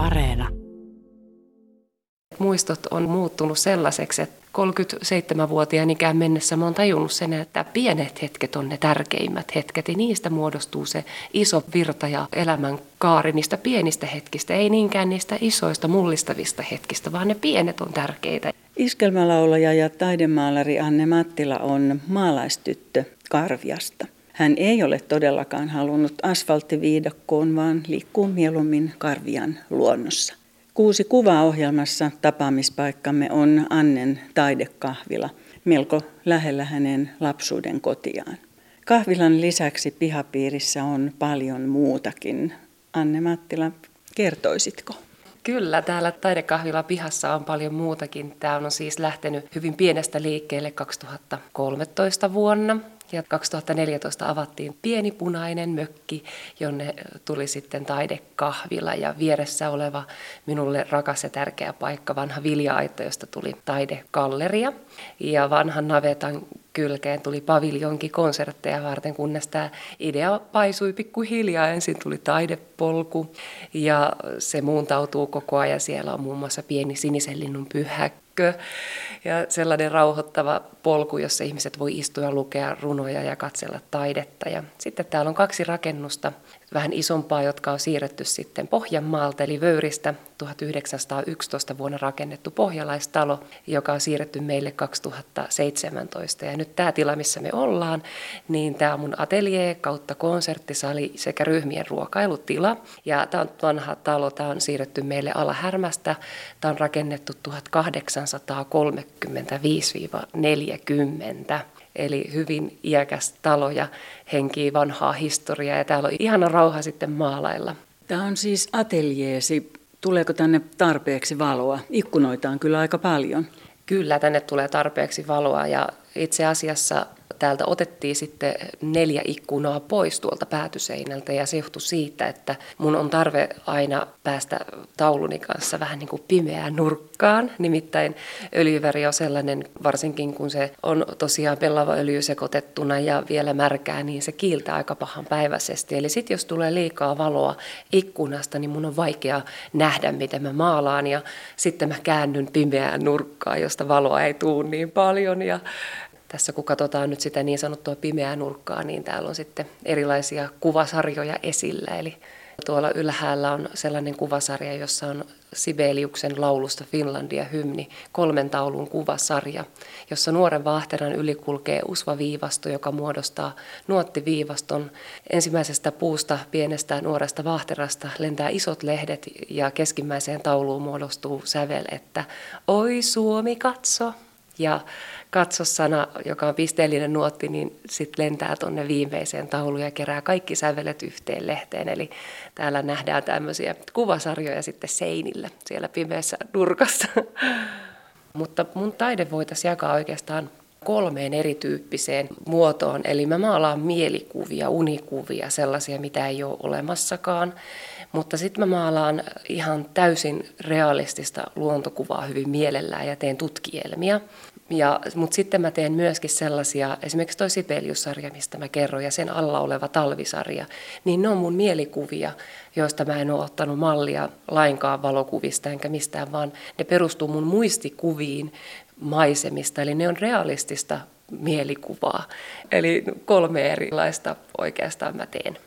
Areena. Muistot on muuttunut sellaiseksi, että 37-vuotiaan ikään mennessä mä oon tajunnut sen, että pienet hetket on ne tärkeimmät hetket ja niistä muodostuu se iso virta ja elämän kaari niistä pienistä hetkistä, ei niinkään niistä isoista mullistavista hetkistä, vaan ne pienet on tärkeitä. Iskelmälaulaja ja taidemaalari Anne Mattila on maalaistyttö Karviasta. Hän ei ole todellakaan halunnut asfalttiviidakkoon, vaan liikkuu mieluummin Karvian luonnossa. Kuusi kuvaa ohjelmassa tapaamispaikkamme on Annen taidekahvila, melko lähellä hänen lapsuuden kotiaan. Kahvilan lisäksi pihapiirissä on paljon muutakin. Anne Mattila, kertoisitko? Kyllä, täällä taidekahvila pihassa on paljon muutakin. Tämä on siis lähtenyt hyvin pienestä liikkeelle 2013 vuonna. Ja 2014 avattiin pieni punainen mökki, jonne tuli sitten taidekahvila ja vieressä oleva minulle rakas ja tärkeä paikka, vanha vilja-aitto, josta tuli taidekalleria. Ja vanhan navetan kylkeen tuli paviljonki konsertteja varten, kunnes tämä idea paisui pikkuhiljaa. Ensin tuli taidepolku ja se muuntautuu koko ajan. Siellä on muun muassa pieni sinisen linnun pyhäkkö ja sellainen rauhoittava polku, jossa ihmiset voi istua ja lukea runoja ja katsella taidetta. Ja sitten täällä on kaksi rakennusta, vähän isompaa, jotka on siirretty sitten Pohjanmaalta, eli Vöyristä 1911 vuonna rakennettu pohjalaistalo, joka on siirretty meille 2017. Ja nyt tämä tila, missä me ollaan, niin tämä on mun atelier kautta konserttisali sekä ryhmien ruokailutila. Ja tämä on vanha talo, tämä on siirretty meille Alahärmästä. Tämä on rakennettu 1835-40 eli hyvin iäkäs talo ja henkii vanhaa historiaa ja täällä on ihana rauha sitten maalailla. Tämä on siis ateljeesi. Tuleeko tänne tarpeeksi valoa? Ikkunoita on kyllä aika paljon. Kyllä, tänne tulee tarpeeksi valoa ja itse asiassa täältä otettiin sitten neljä ikkunaa pois tuolta päätyseinältä ja se johtui siitä, että mun on tarve aina päästä tauluni kanssa vähän niin kuin pimeään nurkkaan. Nimittäin öljyväri on sellainen, varsinkin kun se on tosiaan pellava öljy sekoitettuna ja vielä märkää, niin se kiiltää aika pahan päiväisesti. Eli sitten jos tulee liikaa valoa ikkunasta, niin mun on vaikea nähdä, miten mä maalaan ja sitten mä käännyn pimeään nurkkaan, josta valoa ei tule niin paljon ja tässä kun katsotaan nyt sitä niin sanottua pimeää nurkkaa, niin täällä on sitten erilaisia kuvasarjoja esillä. Eli tuolla ylhäällä on sellainen kuvasarja, jossa on Sibeliuksen laulusta Finlandia hymni, kolmen taulun kuvasarja, jossa nuoren vaahteran yli kulkee usvaviivasto, joka muodostaa nuottiviivaston. Ensimmäisestä puusta, pienestä nuoresta vaahterasta, lentää isot lehdet ja keskimmäiseen tauluun muodostuu sävel, että Oi Suomi katso! Ja katsossana, joka on pisteellinen nuotti, niin sitten lentää tuonne viimeiseen tauluun ja kerää kaikki sävelet yhteen lehteen. Eli täällä nähdään tämmöisiä kuvasarjoja sitten seinillä siellä pimeässä nurkassa. Mutta mun taide voitaisiin jakaa oikeastaan kolmeen erityyppiseen muotoon. Eli mä maalaan mielikuvia, unikuvia, sellaisia, mitä ei ole olemassakaan. Mutta sitten mä maalaan ihan täysin realistista luontokuvaa hyvin mielellään ja teen tutkielmia. Ja, mutta sitten mä teen myöskin sellaisia, esimerkiksi toi Sibelius-sarja, mistä mä kerron, ja sen alla oleva talvisarja, niin ne on mun mielikuvia, joista mä en ole ottanut mallia lainkaan valokuvista enkä mistään, vaan ne perustuu mun muistikuviin maisemista, eli ne on realistista mielikuvaa. Eli kolme erilaista oikeastaan mä teen.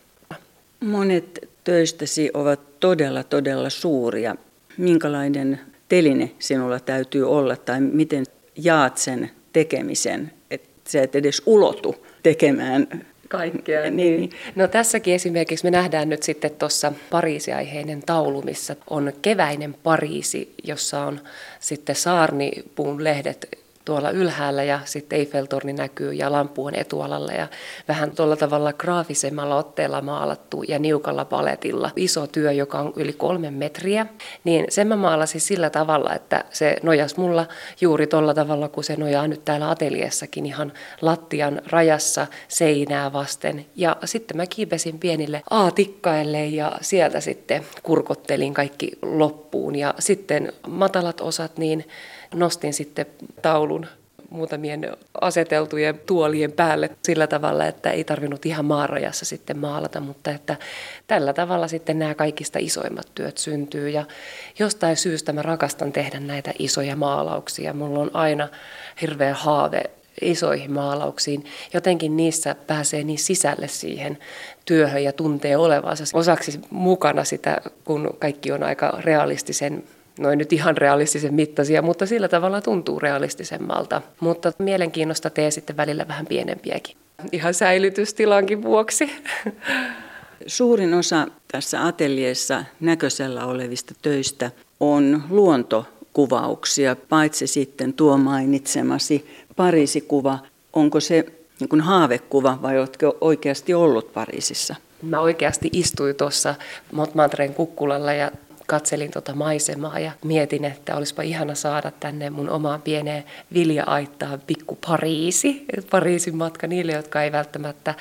Monet töistäsi ovat todella, todella suuria. Minkälainen teline sinulla täytyy olla tai miten jaat sen tekemisen, että sä et edes ulotu tekemään kaikkea. Niin. niin. No tässäkin esimerkiksi me nähdään nyt sitten tuossa Pariisi-aiheinen taulu, missä on keväinen Pariisi, jossa on sitten saarnipuun lehdet tuolla ylhäällä ja sitten Eiffeltorni näkyy ja lampu on etualalla ja vähän tuolla tavalla graafisemmalla otteella maalattu ja niukalla paletilla. Iso työ, joka on yli kolme metriä, niin sen mä maalasin sillä tavalla, että se nojas mulla juuri tuolla tavalla, kun se nojaa nyt täällä ateliessakin ihan lattian rajassa seinää vasten. Ja sitten mä kiipesin pienille aatikkaille ja sieltä sitten kurkottelin kaikki loppuun ja sitten matalat osat niin nostin sitten taulun muutamien aseteltujen tuolien päälle sillä tavalla, että ei tarvinnut ihan maarajassa sitten maalata, mutta että tällä tavalla sitten nämä kaikista isoimmat työt syntyy ja jostain syystä mä rakastan tehdä näitä isoja maalauksia. Mulla on aina hirveä haave isoihin maalauksiin. Jotenkin niissä pääsee niin sisälle siihen työhön ja tuntee olevansa osaksi mukana sitä, kun kaikki on aika realistisen noin nyt ihan realistisen mittaisia, mutta sillä tavalla tuntuu realistisemmalta. Mutta mielenkiinnosta tee sitten välillä vähän pienempiäkin. Ihan säilytystilankin vuoksi. Suurin osa tässä ateljeessa näköisellä olevista töistä on luontokuvauksia, paitsi sitten tuo mainitsemasi Pariisikuva. Onko se niin kuin haavekuva vai oletko oikeasti ollut Pariisissa? Mä oikeasti istuin tuossa Montmartren kukkulalla ja katselin tuota maisemaa ja mietin, että olisipa ihana saada tänne mun omaan pieneen vilja-aittaan pikku Pariisi. Pariisin matka niille, jotka ei välttämättä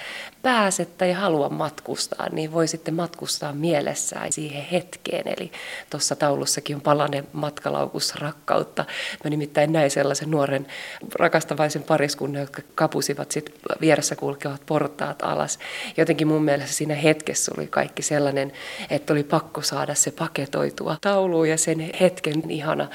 pääse tai halua matkustaa, niin voi sitten matkustaa mielessään siihen hetkeen. Eli tuossa taulussakin on palanen matkalaukus rakkautta. Mä nimittäin näin sellaisen nuoren rakastavaisen pariskunnan, jotka kapusivat sitten vieressä kulkevat portaat alas. Jotenkin mun mielestä siinä hetkessä oli kaikki sellainen, että oli pakko saada se paketoitua tauluun ja sen hetken ihana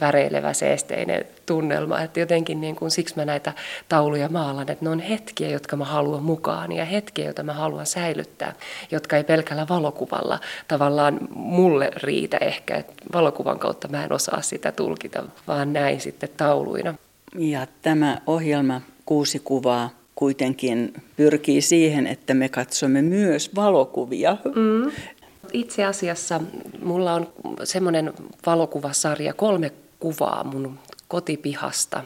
väreilevä seesteinen tunnelma. Että jotenkin niin kuin, siksi mä näitä tauluja maalan, että ne on hetkiä, jotka mä haluan mukaan ja hetkiä, joita mä haluan säilyttää, jotka ei pelkällä valokuvalla tavallaan mulle riitä ehkä. Että valokuvan kautta mä en osaa sitä tulkita, vaan näin sitten tauluina. Ja tämä ohjelma Kuusi kuvaa kuitenkin pyrkii siihen, että me katsomme myös valokuvia. Mm. Itse asiassa mulla on semmoinen valokuvasarja, kolme kuvaa mun kotipihasta.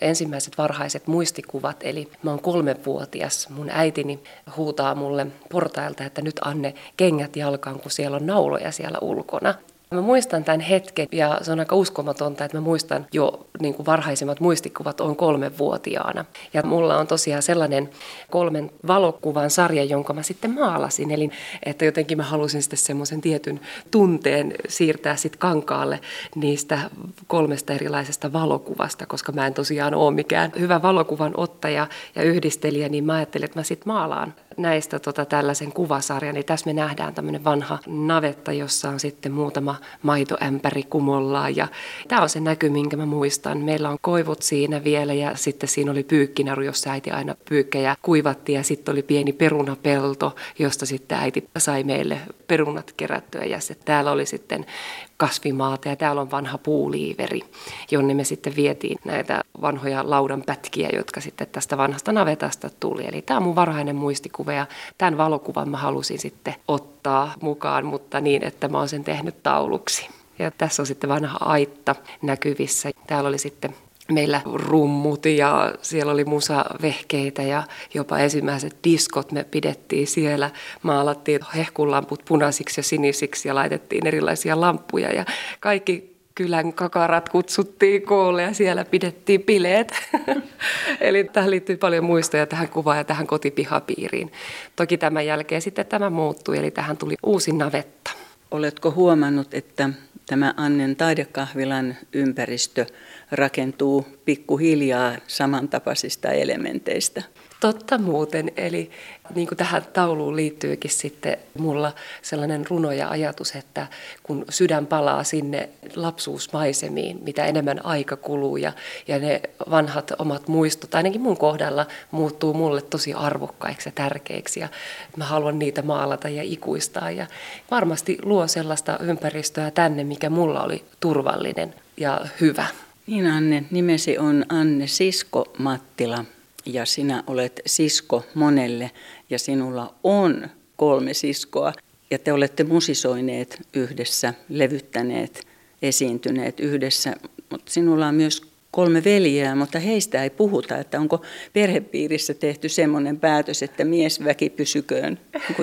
Ensimmäiset varhaiset muistikuvat, eli mä oon kolmevuotias. Mun äitini huutaa mulle portailta, että nyt Anne kengät jalkaan, kun siellä on nauloja siellä ulkona. Mä muistan tämän hetken ja se on aika uskomatonta, että mä muistan jo niin kuin varhaisimmat muistikuvat on kolmenvuotiaana. Ja mulla on tosiaan sellainen kolmen valokuvan sarja, jonka mä sitten maalasin. Eli että jotenkin mä halusin sitten semmoisen tietyn tunteen siirtää sitten kankaalle niistä kolmesta erilaisesta valokuvasta, koska mä en tosiaan ole mikään hyvä valokuvan ottaja ja yhdistelijä, niin mä ajattelin, että mä sitten maalaan näistä tota, tällaisen kuvasarjan. Niin tässä me nähdään tämmöinen vanha navetta, jossa on sitten muutama maitoämpäri kumollaan. Ja tämä on se näky, minkä mä muistan. Meillä on koivut siinä vielä ja sitten siinä oli pyykkinaru, jossa äiti aina pyykkejä kuivatti ja sitten oli pieni perunapelto, josta sitten äiti sai meille perunat kerättyä ja se, täällä oli sitten kasvimaata ja täällä on vanha puuliiveri, jonne me sitten vietiin näitä vanhoja laudan pätkiä, jotka sitten tästä vanhasta navetasta tuli. Eli tämä on mun varhainen muistikuva ja tämän valokuvan mä halusin sitten ottaa mukaan, mutta niin, että mä oon sen tehnyt tauluksi. Ja tässä on sitten vanha aitta näkyvissä. Täällä oli sitten meillä rummut ja siellä oli musavehkeitä ja jopa ensimmäiset diskot me pidettiin siellä. Maalattiin hehkulamput punaisiksi ja sinisiksi ja laitettiin erilaisia lampuja ja kaikki kylän kakarat kutsuttiin koolle ja siellä pidettiin bileet. Eli tähän liittyy paljon muistoja tähän kuvaan ja tähän kotipihapiiriin. Toki tämän jälkeen sitten tämä muuttui, eli tähän tuli uusi navetta. Oletko huomannut, että tämä Annen taidekahvilan ympäristö rakentuu pikkuhiljaa samantapaisista elementeistä? Totta muuten, eli niin kuin tähän tauluun liittyykin sitten mulla sellainen runo ja ajatus, että kun sydän palaa sinne lapsuusmaisemiin, mitä enemmän aika kuluu ja, ja ne vanhat omat muistot, ainakin mun kohdalla, muuttuu mulle tosi arvokkaiksi ja tärkeiksi. Ja mä haluan niitä maalata ja ikuistaa. Ja varmasti luo sellaista ympäristöä tänne, mikä mulla oli turvallinen ja hyvä. Niin Anne, nimesi on Anne Sisko Mattila ja sinä olet sisko monelle ja sinulla on kolme siskoa ja te olette musisoineet yhdessä, levyttäneet, esiintyneet yhdessä, mutta sinulla on myös kolme veljeä, mutta heistä ei puhuta, että onko perhepiirissä tehty semmoinen päätös, että miesväki pysyköön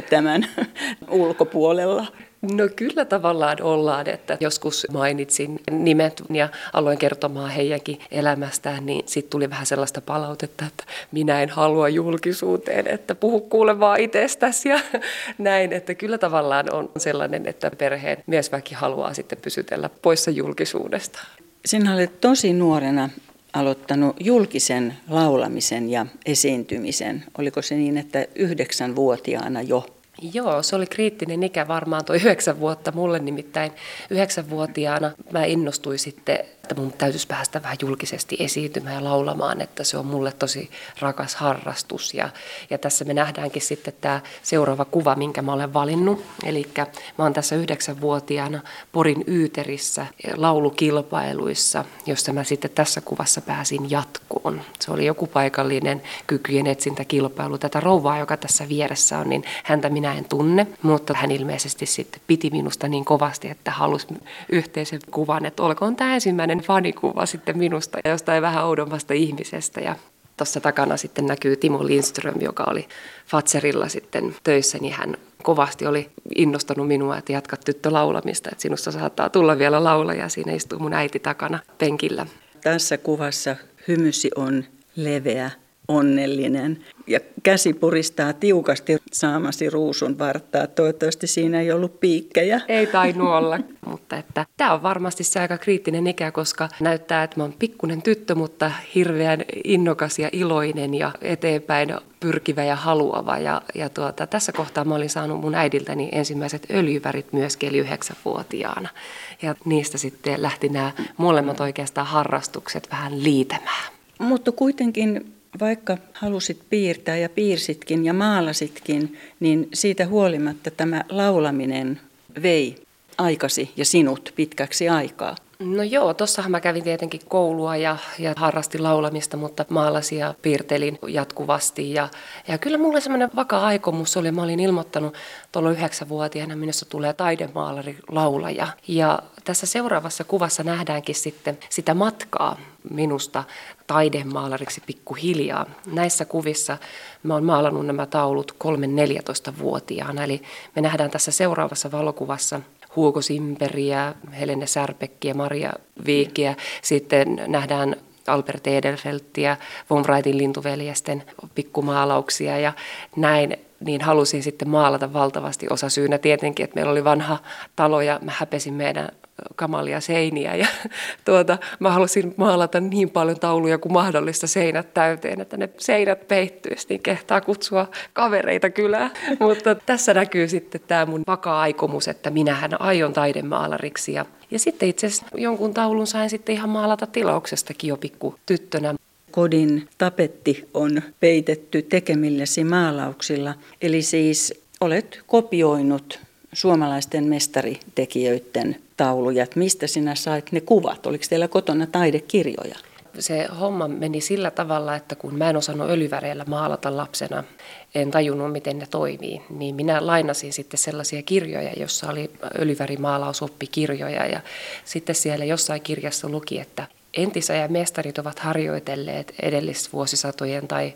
tämän ulkopuolella. No kyllä tavallaan ollaan, että joskus mainitsin nimet ja aloin kertomaan heidänkin elämästään, niin sitten tuli vähän sellaista palautetta, että minä en halua julkisuuteen, että puhu kuule vaan itsestäsi ja näin, että kyllä tavallaan on sellainen, että perheen miesväki haluaa sitten pysytellä poissa julkisuudesta. Sinä olet tosi nuorena aloittanut julkisen laulamisen ja esiintymisen. Oliko se niin, että yhdeksänvuotiaana jo Joo, se oli kriittinen ikä varmaan tuo yhdeksän vuotta mulle nimittäin. Yhdeksänvuotiaana mä innostuin sitten että mun täytyisi päästä vähän julkisesti esiintymään ja laulamaan, että se on mulle tosi rakas harrastus. Ja, ja tässä me nähdäänkin sitten tämä seuraava kuva, minkä mä olen valinnut. Eli mä oon tässä yhdeksänvuotiaana Porin Yyterissä laulukilpailuissa, jossa mä sitten tässä kuvassa pääsin jatkoon. Se oli joku paikallinen kykyjen etsintäkilpailu. Tätä rouvaa, joka tässä vieressä on, niin häntä minä en tunne, mutta hän ilmeisesti sitten piti minusta niin kovasti, että halusi yhteisen kuvan, että olkoon tämä ensimmäinen ensimmäinen fanikuva sitten minusta jostain vähän oudommasta ihmisestä. Ja tuossa takana sitten näkyy Timo Lindström, joka oli Fatserilla sitten töissä, niin hän kovasti oli innostanut minua, että jatka tyttö laulamista, että sinusta saattaa tulla vielä laulaja. Siinä istuu mun äiti takana penkillä. Tässä kuvassa hymysi on leveä onnellinen ja käsi puristaa tiukasti saamasi ruusun varttaa. Toivottavasti siinä ei ollut piikkejä. Ei tainnut olla, mutta että tämä on varmasti se aika kriittinen ikä, koska näyttää, että mä oon pikkunen tyttö, mutta hirveän innokas ja iloinen ja eteenpäin pyrkivä ja haluava. Ja, ja tuota, tässä kohtaa mä olin saanut mun äidiltäni ensimmäiset öljyvärit myöskin, eli yhdeksänvuotiaana. Ja niistä sitten lähti nämä molemmat oikeastaan harrastukset vähän liitämään. Mutta kuitenkin vaikka halusit piirtää ja piirsitkin ja maalasitkin, niin siitä huolimatta tämä laulaminen vei aikasi ja sinut pitkäksi aikaa. No joo, tossahan mä kävin tietenkin koulua ja, ja harrastin laulamista, mutta maalasin ja piirtelin jatkuvasti. Ja, ja kyllä mulla semmoinen vakaa aikomus oli, mä olin ilmoittanut tuolla yhdeksänvuotiaana, minusta tulee taidemaalari laulaja. Ja tässä seuraavassa kuvassa nähdäänkin sitten sitä matkaa minusta taidemaalariksi pikkuhiljaa. Näissä kuvissa mä oon maalannut nämä taulut 3-14-vuotiaana, eli me nähdään tässä seuraavassa valokuvassa Hugo Simperiä, Helene Särpekkiä, Maria Viikiä. Sitten nähdään Albert Edelfelttiä, von Wrightin lintuveljesten pikkumaalauksia ja näin niin halusin sitten maalata valtavasti osa syynä tietenkin, että meillä oli vanha talo ja mä häpesin meidän kamalia seiniä ja tuota, mä halusin maalata niin paljon tauluja kuin mahdollista seinät täyteen, että ne seinät peittyisi, niin kehtaa kutsua kavereita kylään. Mutta tässä näkyy sitten tämä mun vakaa aikomus, että minähän aion taidemaalariksi ja ja sitten itse asiassa jonkun taulun sain sitten ihan maalata tilauksestakin jo pikku tyttönä. Kodin tapetti on peitetty tekemillesi maalauksilla, eli siis olet kopioinut suomalaisten mestaritekijöiden tauluja. Mistä sinä sait ne kuvat? Oliko teillä kotona taidekirjoja? se homma meni sillä tavalla, että kun mä en osannut öljyväreillä maalata lapsena, en tajunnut miten ne toimii, niin minä lainasin sitten sellaisia kirjoja, jossa oli öljyvärimaalausoppikirjoja ja sitten siellä jossain kirjassa luki, että entisajan mestarit ovat harjoitelleet edellisvuosisatojen tai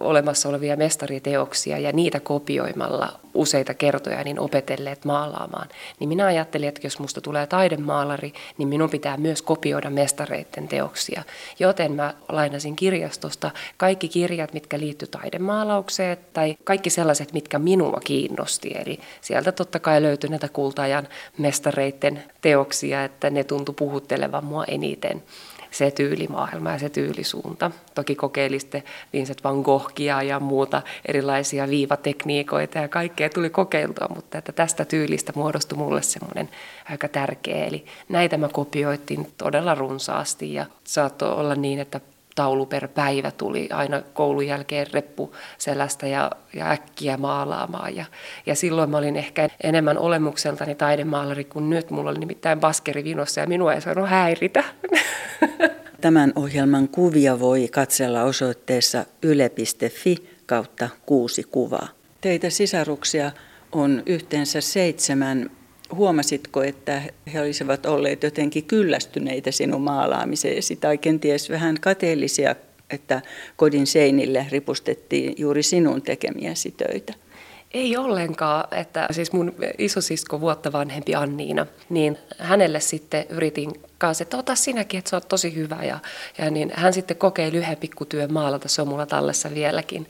olemassa olevia mestariteoksia ja niitä kopioimalla useita kertoja niin opetelleet maalaamaan. Niin minä ajattelin, että jos musta tulee taidemaalari, niin minun pitää myös kopioida mestareiden teoksia. Joten mä lainasin kirjastosta kaikki kirjat, mitkä liittyy taidemaalaukseen tai kaikki sellaiset, mitkä minua kiinnosti. Eli sieltä totta kai löytyi näitä kultajan mestareiden teoksia, että ne tuntui puhuttelevan mua eniten se tyylimaailma ja se tyylisuunta. Toki kokeiliste Vincent van Goghia ja muuta erilaisia viivatekniikoita ja kaikkea tuli kokeiltua, mutta että tästä tyylistä muodostui mulle semmoinen aika tärkeä. Eli näitä mä kopioitin todella runsaasti ja saattoi olla niin, että taulu per päivä tuli aina koulun jälkeen reppu selästä ja, ja äkkiä maalaamaan. Ja, ja silloin mä olin ehkä enemmän olemukseltani taidemaalari kuin nyt. Mulla oli nimittäin baskeri vinossa ja minua ei saanut häiritä. Tämän ohjelman kuvia voi katsella osoitteessa yle.fi kautta kuusi kuvaa. Teitä sisaruksia on yhteensä seitsemän huomasitko, että he olisivat olleet jotenkin kyllästyneitä sinun maalaamiseesi tai kenties vähän kateellisia, että kodin seinille ripustettiin juuri sinun tekemiäsi töitä? Ei ollenkaan, että siis mun isosisko vuotta vanhempi Anniina, niin hänelle sitten yritin kanssa, että ota sinäkin, että sä oot tosi hyvä. Ja, ja niin hän sitten kokeili yhden pikkutyön maalata, se on mulla tallessa vieläkin.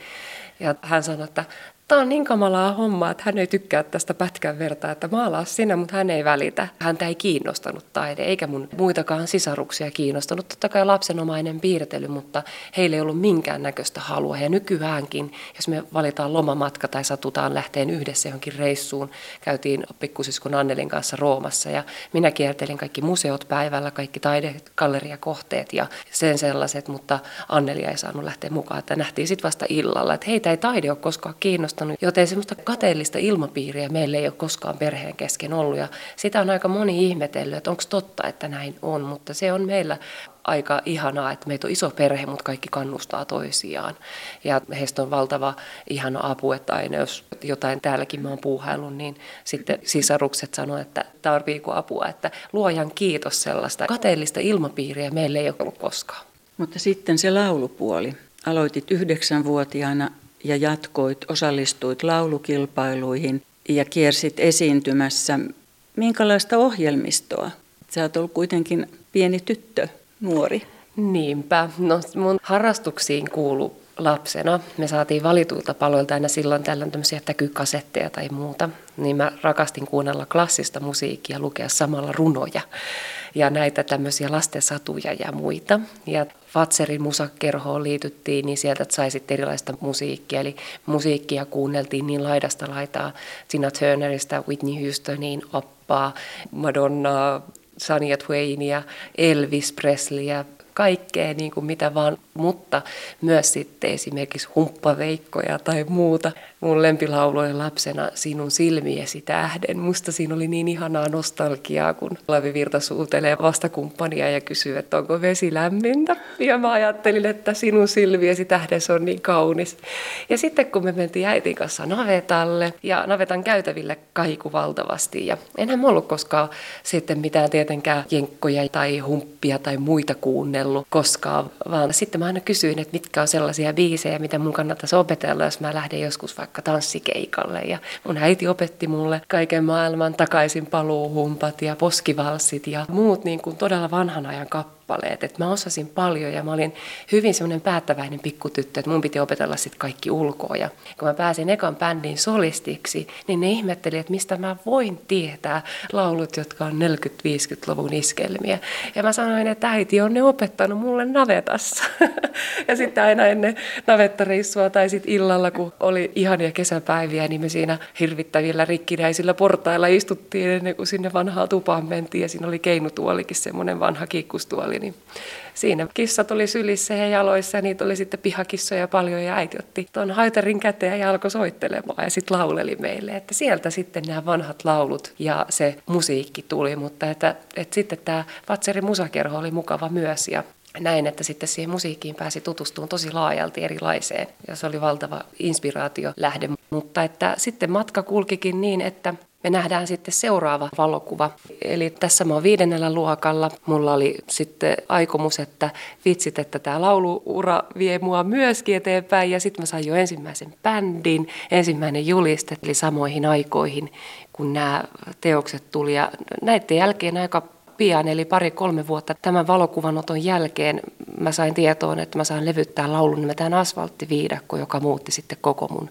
Ja hän sanoi, että tämä on niin kamalaa hommaa, että hän ei tykkää tästä pätkän verta, että maalaa sinä, mutta hän ei välitä. Häntä ei kiinnostanut taide, eikä mun muitakaan sisaruksia kiinnostanut. Totta kai lapsenomainen piirtely, mutta heillä ei ollut minkään näköistä halua. Ja nykyäänkin, jos me valitaan lomamatka tai satutaan lähteen yhdessä johonkin reissuun, käytiin pikkusiskon Annelin kanssa Roomassa ja minä kiertelin kaikki museot päivällä, kaikki taidegalleriakohteet ja sen sellaiset, mutta Annelia ei saanut lähteä mukaan, että nähtiin sitten vasta illalla, että heitä ei taide ole koskaan kiinnostanut, joten semmoista kateellista ilmapiiriä meillä ei ole koskaan perheen kesken ollut ja sitä on aika moni ihmetellyt, että onko totta, että näin on, mutta se on meillä aika ihanaa, että meitä on iso perhe, mutta kaikki kannustaa toisiaan. Ja heistä on valtava ihana apu, että aina jos jotain täälläkin mä oon puuhaillut, niin sitten sisarukset sanoo, että tarviiko apua, että luojan kiitos sellaista kateellista ilmapiiriä meille ei ole ollut koskaan. Mutta sitten se laulupuoli. Aloitit yhdeksänvuotiaana ja jatkoit, osallistuit laulukilpailuihin ja kiersit esiintymässä. Minkälaista ohjelmistoa? Sä oot ollut kuitenkin pieni tyttö, nuori. Niinpä. No mun harrastuksiin kuuluu lapsena. Me saatiin valituilta paloilta aina silloin tällöin tämmöisiä täkykasetteja tai muuta. Niin mä rakastin kuunnella klassista musiikkia, lukea samalla runoja ja näitä tämmöisiä lastensatuja ja muita. Ja Fatserin musakerhoon liityttiin, niin sieltä sai sitten erilaista musiikkia. Eli musiikkia kuunneltiin niin laidasta laitaa Tina Turnerista, Whitney Houstoniin, Oppaa, Madonnaa, Sania Twainia, Elvis Presleyä, kaikkea niin kuin mitä vaan, mutta myös sitten esimerkiksi humppaveikkoja tai muuta. Mun lempilaulu oli lapsena Sinun silmiesi tähden. Musta siinä oli niin ihanaa nostalgiaa, kun Lavi Virta suutelee vastakumppania ja kysyy, että onko vesi lämmintä. Ja mä ajattelin, että Sinun silmiesi tähden se on niin kaunis. Ja sitten kun me mentiin äitin kanssa navetalle ja navetan käytäville kaiku valtavasti. Ja enhän mä ollut koskaan sitten mitään tietenkään jenkkoja tai humppia tai muita kuunnellut koskaan, vaan sitten mä aina kysyin, että mitkä on sellaisia biisejä, mitä mun kannattaisi opetella, jos mä lähden joskus vaikka tanssikeikalle. Ja mun äiti opetti mulle kaiken maailman takaisin paluuhumpat ja poskivalssit ja muut niin kuin todella vanhan ajan kappaleet kappaleet. Et mä osasin paljon ja mä olin hyvin semmoinen päättäväinen pikkutyttö, että mun piti opetella sitten kaikki ulkoa. Ja kun mä pääsin ekan bändin solistiksi, niin ne ihmetteli, että mistä mä voin tietää laulut, jotka on 40-50-luvun iskelmiä. Ja mä sanoin, että äiti on ne opettanut mulle navetassa. ja sitten aina ennen navettareissua tai sitten illalla, kun oli ihania kesäpäiviä, niin me siinä hirvittävillä rikkinäisillä portailla istuttiin ennen kuin sinne vanhaan tupaan mentiin. Ja siinä oli keinutuolikin semmoinen vanha kiikkustuoli oli, niin siinä kissat oli sylissä ja jaloissa ja niitä oli sitten pihakissoja paljon ja äiti otti tuon haitarin käteen ja alkoi soittelemaan ja sitten lauleli meille, että sieltä sitten nämä vanhat laulut ja se musiikki tuli, mutta että, että sitten tämä Vatserin musakerho oli mukava myös ja näin, että sitten siihen musiikkiin pääsi tutustumaan tosi laajalti erilaiseen ja se oli valtava inspiraatio lähde. Mutta että sitten matka kulkikin niin, että me nähdään sitten seuraava valokuva. Eli tässä mä oon viidennellä luokalla. Mulla oli sitten aikomus, että vitsit, että tämä lauluura vie mua myöskin eteenpäin. Ja sitten mä sain jo ensimmäisen bändin, ensimmäinen juliste, eli samoihin aikoihin, kun nämä teokset tuli. Ja näiden jälkeen aika pian, eli pari-kolme vuotta tämän valokuvanoton jälkeen mä sain tietoon, että mä saan levyttää laulun nimeltään Asfalttiviidakko, joka muutti sitten koko mun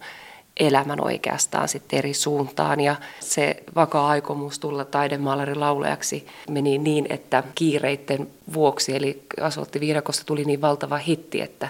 elämän oikeastaan sitten eri suuntaan. Ja se vakaa aikomus tulla taidemaalari laulajaksi meni niin, että kiireitten vuoksi, eli Asfaltti Viidakosta tuli niin valtava hitti, että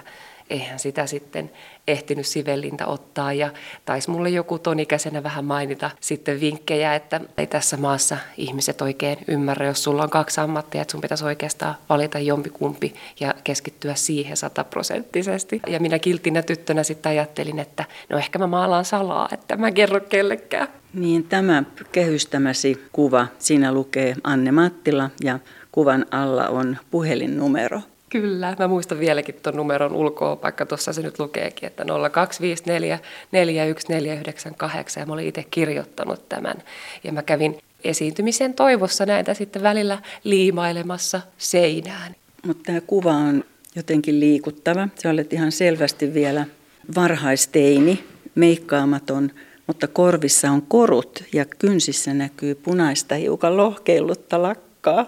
eihän sitä sitten ehtinyt sivellintä ottaa ja taisi mulle joku tonikäisenä vähän mainita sitten vinkkejä, että ei tässä maassa ihmiset oikein ymmärrä, jos sulla on kaksi ammattia, että sun pitäisi oikeastaan valita jompikumpi ja keskittyä siihen sataprosenttisesti. Ja minä kiltinä tyttönä sitten ajattelin, että no ehkä mä maalaan salaa, että mä kerro kellekään. Niin tämä kehystämäsi kuva, siinä lukee Anne Mattila ja kuvan alla on puhelinnumero. Kyllä, mä muistan vieläkin tuon numeron ulkoa, vaikka tuossa se nyt lukeekin, että 0254 41498 ja mä olin itse kirjoittanut tämän. Ja mä kävin esiintymisen toivossa näitä sitten välillä liimailemassa seinään. Mutta tämä kuva on jotenkin liikuttava. Sä olet ihan selvästi vielä varhaisteini, meikkaamaton, mutta korvissa on korut ja kynsissä näkyy punaista hiukan lohkeillutta lakkaa.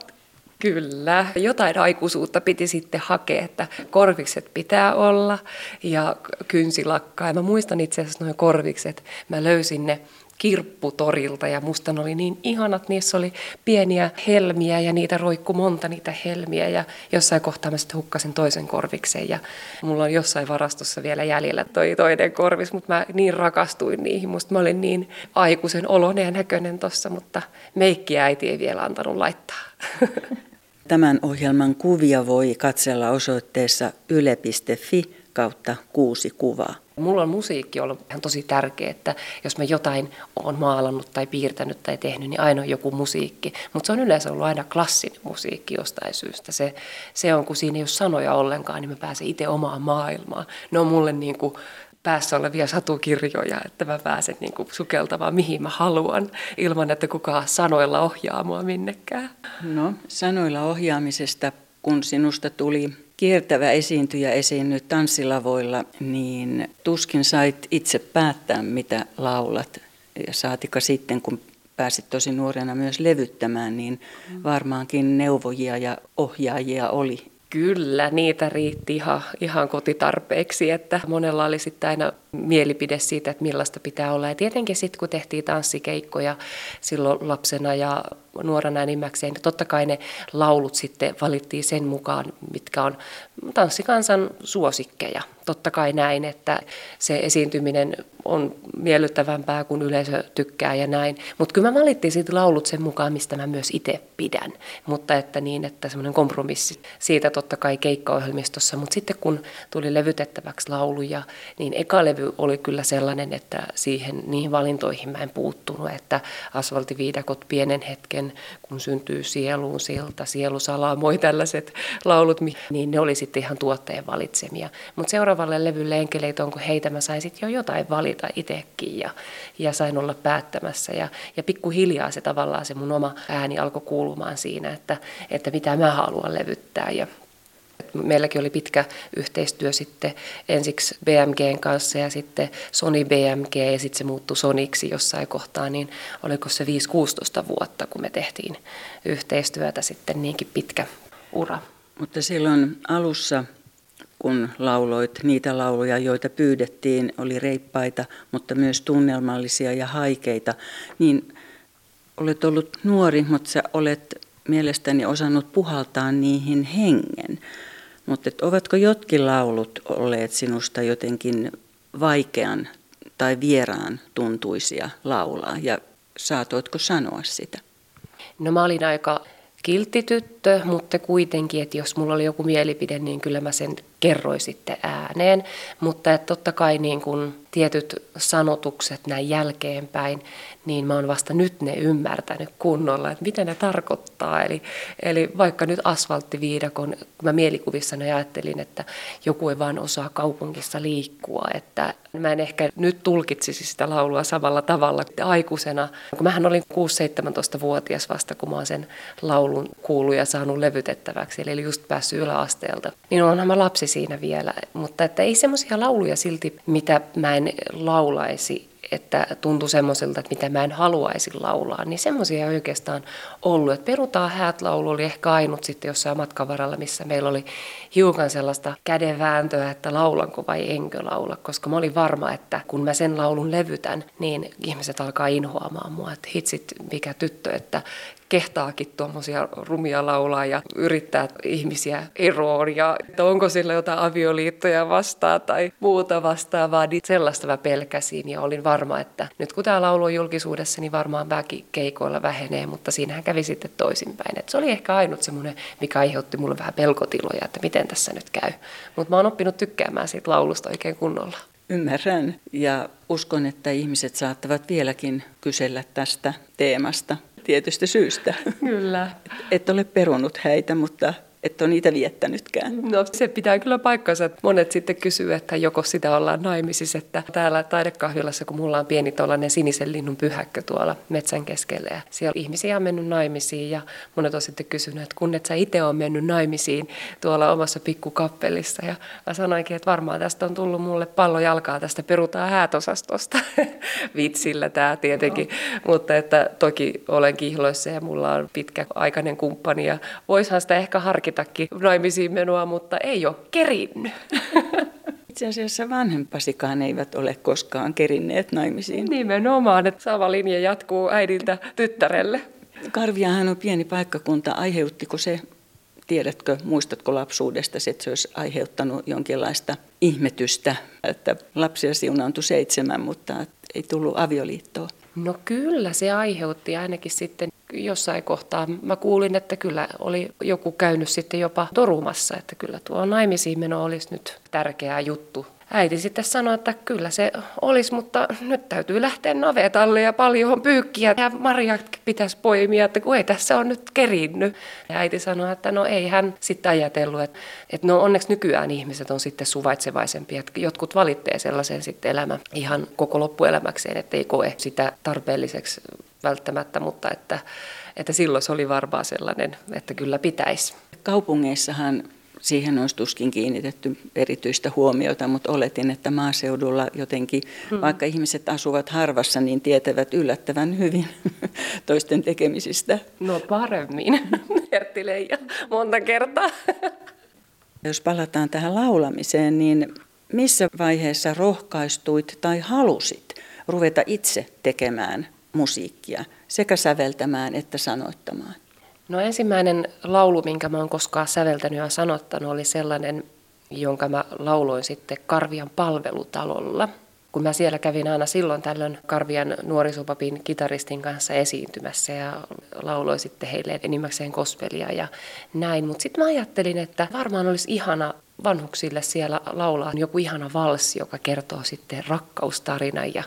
Kyllä, jotain aikuisuutta piti sitten hakea, että korvikset pitää olla ja kynsilakkaa. Ja mä muistan itse asiassa noin korvikset, mä löysin ne kirpputorilta ja musta ne oli niin ihanat, niissä oli pieniä helmiä ja niitä roikku monta niitä helmiä. Ja jossain kohtaa mä sitten hukkasin toisen korviksen ja mulla on jossain varastossa vielä jäljellä toi toinen korvis, mutta mä niin rakastuin niihin, musta mä olin niin aikuisen olonen ja näköinen tossa, mutta meikkiä äiti ei vielä antanut laittaa. Tämän ohjelman kuvia voi katsella osoitteessa yle.fi kautta kuusi kuvaa. Mulla on musiikki ollut ihan tosi tärkeä, että jos mä jotain on maalannut tai piirtänyt tai tehnyt, niin aina on joku musiikki. Mutta se on yleensä ollut aina klassinen musiikki jostain syystä. Se, se on, kun siinä ei ole sanoja ollenkaan, niin mä pääsen itse omaan maailmaan. Ne on mulle niin kuin päässä olevia satukirjoja, että mä pääsen niin kuin sukeltamaan mihin mä haluan, ilman että kukaan sanoilla ohjaa mua minnekään. No, sanoilla ohjaamisesta, kun sinusta tuli kiertävä esiintyjä esiinnyt tanssilavoilla, niin tuskin sait itse päättää, mitä laulat. Ja saatika sitten, kun pääsit tosi nuorena myös levyttämään, niin varmaankin neuvojia ja ohjaajia oli. Kyllä, niitä riitti ihan, ihan kotitarpeeksi, että monella oli sitten aina mielipide siitä, että millaista pitää olla. Ja tietenkin sitten, kun tehtiin tanssikeikkoja silloin lapsena ja nuorena enimmäkseen, niin totta kai ne laulut sitten valittiin sen mukaan, mitkä on tanssikansan suosikkeja. Totta kai näin, että se esiintyminen on miellyttävämpää, kun yleisö tykkää ja näin. Mutta kyllä mä valittiin siitä laulut sen mukaan, mistä mä myös itse pidän. Mutta että niin, että semmoinen kompromissi siitä totta kai keikkaohjelmistossa. Mutta sitten kun tuli levytettäväksi lauluja, niin eka levy oli kyllä sellainen, että siihen niihin valintoihin mä en puuttunut, että asfaltiviidakot pienen hetken, kun syntyy sieluun silta, sielu moi tällaiset laulut, niin ne oli sitten ihan tuotteen valitsemia. Mutta seuraavalle levylle enkeleitä onko heitä mä sain sitten jo jotain valita itsekin ja, ja sain olla päättämässä ja, ja pikkuhiljaa se tavallaan se mun oma ääni alkoi kuulumaan siinä, että, että mitä mä haluan levyttää ja Meilläkin oli pitkä yhteistyö sitten ensiksi BMGn kanssa ja sitten Sony BMG ja sitten se muuttui Soniksi jossain kohtaa, niin oliko se 5-16 vuotta, kun me tehtiin yhteistyötä sitten niinkin pitkä ura. Mutta silloin alussa, kun lauloit niitä lauluja, joita pyydettiin, oli reippaita, mutta myös tunnelmallisia ja haikeita, niin olet ollut nuori, mutta sä olet mielestäni osannut puhaltaa niihin hengen. Mutta ovatko jotkin laulut olleet sinusta jotenkin vaikean tai vieraan tuntuisia laulaa ja saatoitko sanoa sitä? No mä olin aika kiltti tyttö, mutta kuitenkin, että jos mulla oli joku mielipide, niin kyllä mä sen kerroin sitten ääneen. Mutta että totta kai niin kun tietyt sanotukset näin jälkeenpäin, niin mä oon vasta nyt ne ymmärtänyt kunnolla, että mitä ne tarkoittaa. Eli, eli vaikka nyt asfalttiviidakon, kun mä mielikuvissani ajattelin, että joku ei vaan osaa kaupungissa liikkua, että mä en ehkä nyt tulkitsisi sitä laulua samalla tavalla aikuisena. Kun mähän olin 6-17-vuotias vasta, kun mä oon sen laulun kuullut ja saanut levytettäväksi, eli just päässyt yläasteelta, niin onhan mä lapsi siinä vielä. Mutta että ei semmoisia lauluja silti, mitä mä en laulaisi että tuntui semmoiselta, että mitä mä en haluaisi laulaa, niin semmoisia ei oikeastaan ollut. Että Perutaan häät laulu oli ehkä ainut sitten jossain matkavaralla, missä meillä oli hiukan sellaista kädenvääntöä, että laulanko vai enkö laula, koska mä olin varma, että kun mä sen laulun levytän, niin ihmiset alkaa inhoamaan mua, että hitsit mikä tyttö, että kehtaakin tuommoisia rumia laulaa ja yrittää ihmisiä eroon ja että onko sillä jotain avioliittoja vastaan tai muuta vastaavaa, niin sellaista mä pelkäsin ja olin varma, että nyt kun tämä laulu on julkisuudessa, niin varmaan väki keikoilla vähenee, mutta siinähän kävi sitten toisinpäin. Et se oli ehkä ainut semmoinen, mikä aiheutti mulle vähän pelkotiloja, että miten tässä nyt käy. Mutta mä oon oppinut tykkäämään siitä laulusta oikein kunnolla. Ymmärrän ja uskon, että ihmiset saattavat vieläkin kysellä tästä teemasta tietystä syystä. Kyllä. Et ole perunut heitä, mutta et ole niitä viettänytkään. No se pitää kyllä paikkansa, että monet sitten kysyy, että joko sitä ollaan naimisissa, että täällä taidekahvilassa, kun mulla on pieni tuollainen sinisen linnun pyhäkkö tuolla metsän keskellä ja siellä ihmisiä on mennyt naimisiin ja monet on sitten kysynyt, että kun et sä itse on mennyt naimisiin tuolla omassa pikkukappelissa ja mä sanoinkin, että varmaan tästä on tullut mulle pallo jalkaa tästä perutaan häätosastosta. Vitsillä tämä tietenkin, no. mutta että toki olen kihloissa ja mulla on pitkäaikainen kumppani ja voishan sitä ehkä harkitakin naimisiin menoa, mutta ei ole kerinnyt. Itse asiassa vanhempasikaan eivät ole koskaan kerinneet naimisiin. Nimenomaan, että sama linja jatkuu äidiltä tyttärelle. Karviahan on pieni paikkakunta. Aiheuttiko se, tiedätkö, muistatko lapsuudesta, että se olisi aiheuttanut jonkinlaista ihmetystä, että lapsia siunaantui seitsemän, mutta ei tullut avioliittoa? No kyllä, se aiheutti ainakin sitten jossain kohtaa. Mä kuulin, että kyllä oli joku käynyt sitten jopa torumassa, että kyllä tuo naimisiin meno olisi nyt tärkeä juttu äiti sitten sanoi, että kyllä se olisi, mutta nyt täytyy lähteä navetalle ja paljon pyykkiä ja marjat pitäisi poimia, että kun ei tässä on nyt kerinnyt. Ja äiti sanoi, että no ei hän sitten ajatellut, että, että no onneksi nykyään ihmiset on sitten suvaitsevaisempia, että jotkut valitsee sellaisen sitten elämä ihan koko loppuelämäkseen, että ei koe sitä tarpeelliseksi välttämättä, mutta että, että silloin se oli varmaan sellainen, että kyllä pitäisi. Kaupungeissahan siihen olisi tuskin kiinnitetty erityistä huomiota, mutta oletin, että maaseudulla jotenkin, hmm. vaikka ihmiset asuvat harvassa, niin tietävät yllättävän hyvin toisten tekemisistä. No paremmin, Ertti Leija, monta kertaa. Jos palataan tähän laulamiseen, niin missä vaiheessa rohkaistuit tai halusit ruveta itse tekemään musiikkia, sekä säveltämään että sanoittamaan? No ensimmäinen laulu, minkä mä oon koskaan säveltänyt ja sanottanut, oli sellainen, jonka mä lauloin sitten Karvian palvelutalolla. Kun mä siellä kävin aina silloin tällöin Karvian nuorisopapin kitaristin kanssa esiintymässä ja lauloin sitten heille enimmäkseen kospelia ja näin. Mutta sitten mä ajattelin, että varmaan olisi ihana vanhuksille siellä laulaa joku ihana valssi, joka kertoo sitten rakkaustarinan ja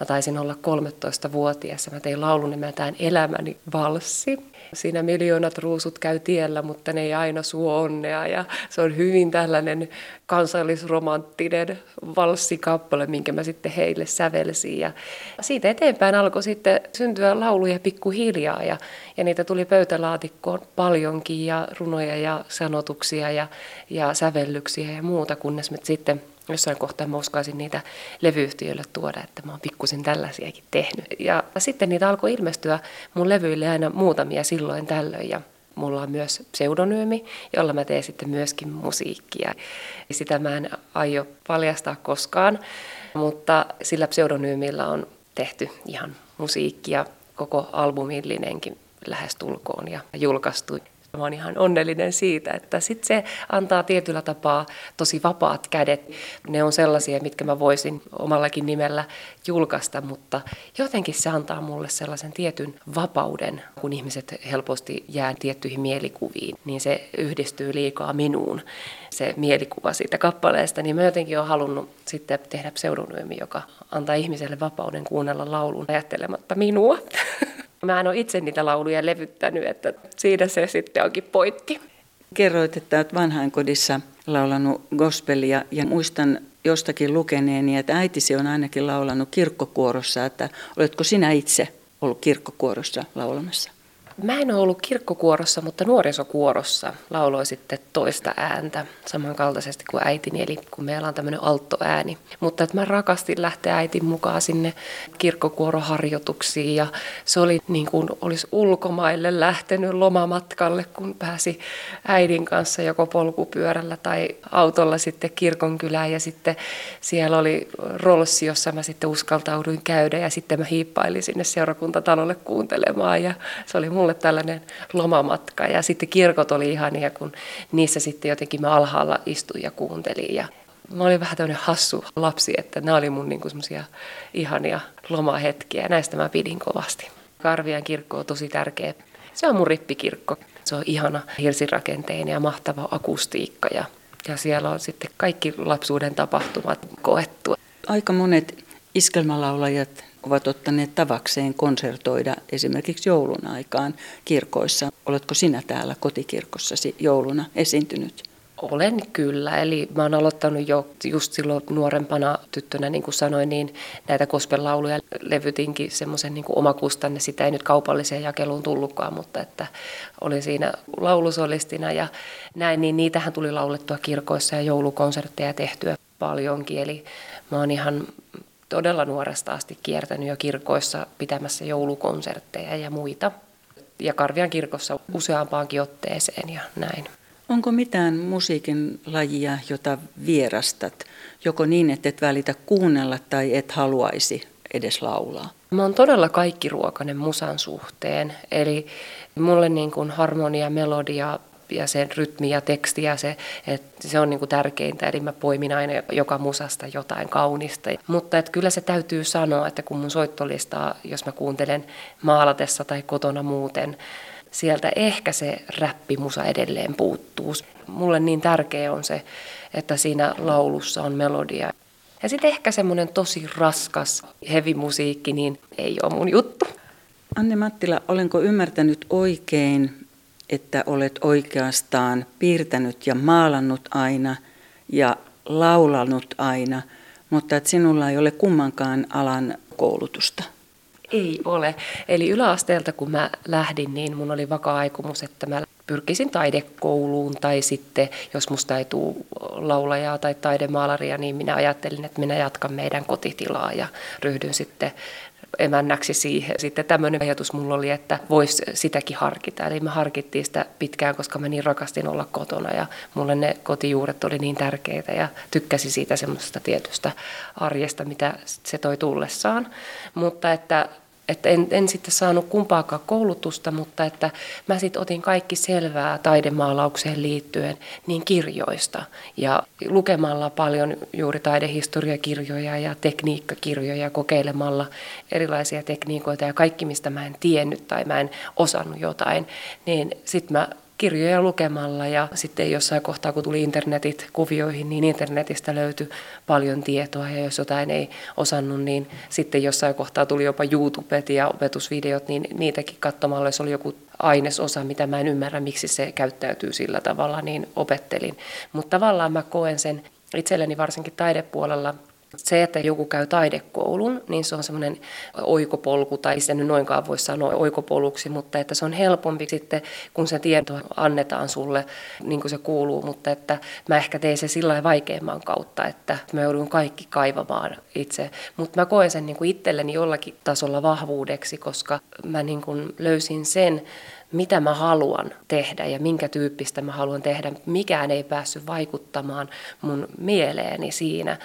Mä taisin olla 13-vuotias ja mä tein laulun nimeltään Elämäni valssi. Siinä miljoonat ruusut käy tiellä, mutta ne ei aina suo onnea. Ja se on hyvin tällainen kansallisromanttinen valssikappale, minkä mä sitten heille sävelsin. Ja siitä eteenpäin alkoi sitten syntyä lauluja pikkuhiljaa ja, ja niitä tuli pöytälaatikkoon paljonkin ja runoja ja sanotuksia ja, ja sävellyksiä ja muuta, kunnes me sitten jossain kohtaa mä uskaisin niitä levyyhtiöille tuoda, että mä oon pikkusen tällaisiakin tehnyt. Ja sitten niitä alkoi ilmestyä mun levyille aina muutamia silloin tällöin ja mulla on myös pseudonyymi, jolla mä teen sitten myöskin musiikkia. Sitä mä en aio paljastaa koskaan, mutta sillä pseudonyymillä on tehty ihan musiikkia koko albumillinenkin lähestulkoon ja julkaistu. Mä oon ihan onnellinen siitä, että sit se antaa tietyllä tapaa tosi vapaat kädet. Ne on sellaisia, mitkä mä voisin omallakin nimellä julkaista, mutta jotenkin se antaa mulle sellaisen tietyn vapauden, kun ihmiset helposti jää tiettyihin mielikuviin, niin se yhdistyy liikaa minuun, se mielikuva siitä kappaleesta, niin mä jotenkin olen halunnut sitten tehdä pseudonyymi, joka antaa ihmiselle vapauden kuunnella laulun ajattelematta minua. Mä en ole itse niitä lauluja levyttänyt, että siinä se sitten onkin pointti. Kerroit, että olet vanhainkodissa laulanut gospelia ja muistan jostakin lukeneeni, että äitisi on ainakin laulanut kirkkokuorossa, että oletko sinä itse ollut kirkkokuorossa laulamassa? Mä en ole ollut kirkkokuorossa, mutta nuorisokuorossa lauloi sitten toista ääntä samankaltaisesti kuin äitini, eli kun meillä on tämmöinen alttoääni. Mutta että mä rakastin lähteä äitin mukaan sinne kirkkokuoroharjoituksiin. Ja se oli niin kuin olisi ulkomaille lähtenyt lomamatkalle, kun pääsi äidin kanssa joko polkupyörällä tai autolla sitten kirkonkylään ja sitten siellä oli rolssi, jossa mä sitten uskaltauduin käydä. Ja sitten mä hiippailin sinne seurakuntatalolle kuuntelemaan. Ja se oli mun mulle tällainen lomamatka. Ja sitten kirkot oli ihania, kun niissä sitten jotenkin mä alhaalla istuin ja kuuntelin. Ja mä olin vähän tämmöinen hassu lapsi, että nämä oli mun niinku semmoisia ihania lomahetkiä. Ja näistä mä pidin kovasti. Karvian kirkko on tosi tärkeä. Se on mun rippikirkko. Se on ihana hirsirakenteinen ja mahtava akustiikka ja, ja siellä on sitten kaikki lapsuuden tapahtumat koettu. Aika monet iskelmälaulajat ovat ottaneet tavakseen konsertoida esimerkiksi joulun aikaan kirkoissa. Oletko sinä täällä kotikirkossasi jouluna esiintynyt? Olen kyllä, eli mä oon aloittanut jo just silloin nuorempana tyttönä, niin kuin sanoin, niin näitä kospelauluja levytinkin semmoisen niin omakustanne. Sitä ei nyt kaupalliseen jakeluun tullutkaan, mutta että olin siinä laulusolistina ja näin, niin niitähän tuli laulettua kirkoissa ja joulukonsertteja tehtyä paljonkin. Eli mä oon ihan todella nuoresta asti kiertänyt jo kirkoissa pitämässä joulukonsertteja ja muita. Ja Karvian kirkossa useampaankin otteeseen ja näin. Onko mitään musiikin lajia, jota vierastat, joko niin, että et välitä kuunnella tai et haluaisi edes laulaa? Mä oon todella kaikkiruokainen musan suhteen, eli mulle niin kuin harmonia, melodia ja sen rytmi ja teksti ja se, että se on niin kuin tärkeintä, eli mä poimin aina joka musasta jotain kaunista. Mutta että kyllä se täytyy sanoa, että kun mun soittolistaa, jos mä kuuntelen maalatessa tai kotona muuten, sieltä ehkä se räppimusa edelleen puuttuu. Mulle niin tärkeä on se, että siinä laulussa on melodia. Ja sitten ehkä semmoinen tosi raskas heavy-musiikki, niin ei ole mun juttu. Anne Mattila, olenko ymmärtänyt oikein, että olet oikeastaan piirtänyt ja maalannut aina ja laulanut aina, mutta että sinulla ei ole kummankaan alan koulutusta? Ei ole. Eli yläasteelta kun mä lähdin, niin mun oli vakaa aikomus, että mä pyrkisin taidekouluun tai sitten jos musta ei tule laulajaa tai taidemaalaria, niin minä ajattelin, että minä jatkan meidän kotitilaa ja ryhdyn sitten emännäksi siihen. Sitten tämmöinen ajatus mulla oli, että voisi sitäkin harkita. Eli me harkittiin sitä pitkään, koska mä niin rakastin olla kotona ja mulle ne kotijuuret oli niin tärkeitä ja tykkäsin siitä semmoisesta tietystä arjesta, mitä se toi tullessaan. Mutta että että en, en sitten saanut kumpaakaan koulutusta, mutta että mä sitten otin kaikki selvää taidemaalaukseen liittyen niin kirjoista. Ja lukemalla paljon juuri taidehistoriakirjoja ja tekniikkakirjoja kokeilemalla erilaisia tekniikoita ja kaikki, mistä mä en tiennyt tai mä en osannut jotain, niin sitten mä kirjoja lukemalla ja sitten jossain kohtaa, kun tuli internetit kuvioihin, niin internetistä löytyi paljon tietoa ja jos jotain ei osannut, niin sitten jossain kohtaa tuli jopa YouTubet ja opetusvideot, niin niitäkin katsomalla, jos oli joku ainesosa, mitä mä en ymmärrä, miksi se käyttäytyy sillä tavalla, niin opettelin. Mutta tavallaan mä koen sen itselleni varsinkin taidepuolella se, että joku käy taidekoulun, niin se on semmoinen oikopolku, tai sitä nyt noinkaan voi sanoa oikopoluksi, mutta että se on helpompi sitten, kun se tieto annetaan sulle niin kuin se kuuluu, mutta että mä ehkä tein se sillä vaikeamman kautta, että mä joudun kaikki kaivamaan itse. Mutta mä koen sen niin kuin itselleni jollakin tasolla vahvuudeksi, koska mä niin kuin löysin sen, mitä mä haluan tehdä ja minkä tyyppistä mä haluan tehdä. Mikään ei päässyt vaikuttamaan mun mieleeni siinä,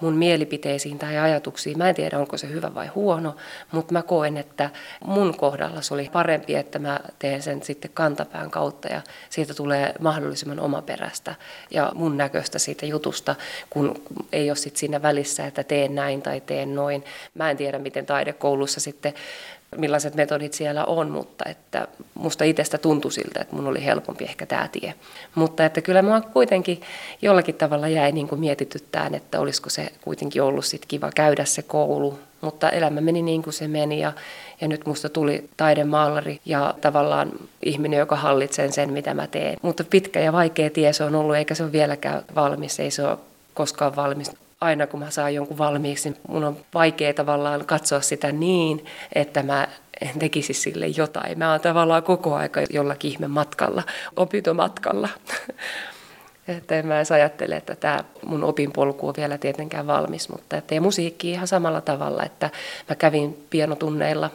mun mielipiteisiin tai ajatuksiin. Mä en tiedä, onko se hyvä vai huono, mutta mä koen, että mun kohdalla se oli parempi, että mä teen sen sitten kantapään kautta ja siitä tulee mahdollisimman omaperäistä ja mun näköistä siitä jutusta, kun ei ole sitten siinä välissä, että teen näin tai teen noin. Mä en tiedä, miten taidekoulussa sitten millaiset metodit siellä on, mutta että musta itsestä tuntui siltä, että mun oli helpompi ehkä tämä tie. Mutta että kyllä mua kuitenkin jollakin tavalla jäi niin kuin mietityttään, että olisiko se kuitenkin ollut sit kiva käydä se koulu. Mutta elämä meni niin kuin se meni ja, ja nyt musta tuli taidemaalari ja tavallaan ihminen, joka hallitsee sen, mitä mä teen. Mutta pitkä ja vaikea tie se on ollut, eikä se ole vieläkään valmis, ei se ole koskaan valmis aina kun mä saan jonkun valmiiksi, niin mun on vaikea tavallaan katsoa sitä niin, että mä en tekisi sille jotain. Mä oon tavallaan koko aika jollakin ihme matkalla, opintomatkalla. Että en mä edes ajattele, että tämä mun opinpolku on vielä tietenkään valmis, mutta tee musiikki ihan samalla tavalla, että mä kävin pianotunneilla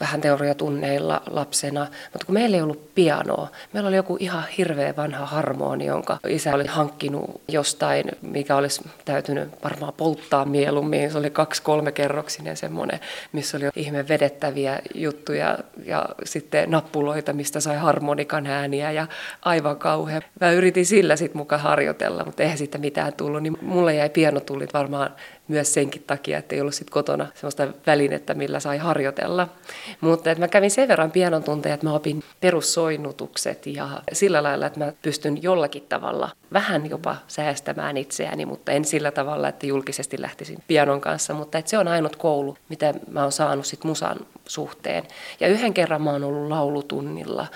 vähän teoriatunneilla lapsena, mutta kun meillä ei ollut pianoa, meillä oli joku ihan hirveä vanha harmoni, jonka isä oli hankkinut jostain, mikä olisi täytynyt varmaan polttaa mieluummin. Se oli kaksi-kolme kerroksinen semmoinen, missä oli ihme vedettäviä juttuja ja sitten nappuloita, mistä sai harmonikan ääniä ja aivan kauhean. Mä yritin sillä sitten mukaan harjoitella, mutta eihän siitä mitään tullut, niin mulle jäi pianotullit varmaan myös senkin takia, että ei ollut sit kotona sellaista välinettä, millä sai harjoitella. Mutta että mä kävin sen verran pianon tunteja, että mä opin perussoinnutukset ja sillä lailla, että mä pystyn jollakin tavalla vähän jopa säästämään itseäni, mutta en sillä tavalla, että julkisesti lähtisin pianon kanssa, mutta että se on ainut koulu, mitä mä oon saanut sit musan suhteen. Ja yhden kerran mä oon ollut laulutunnilla.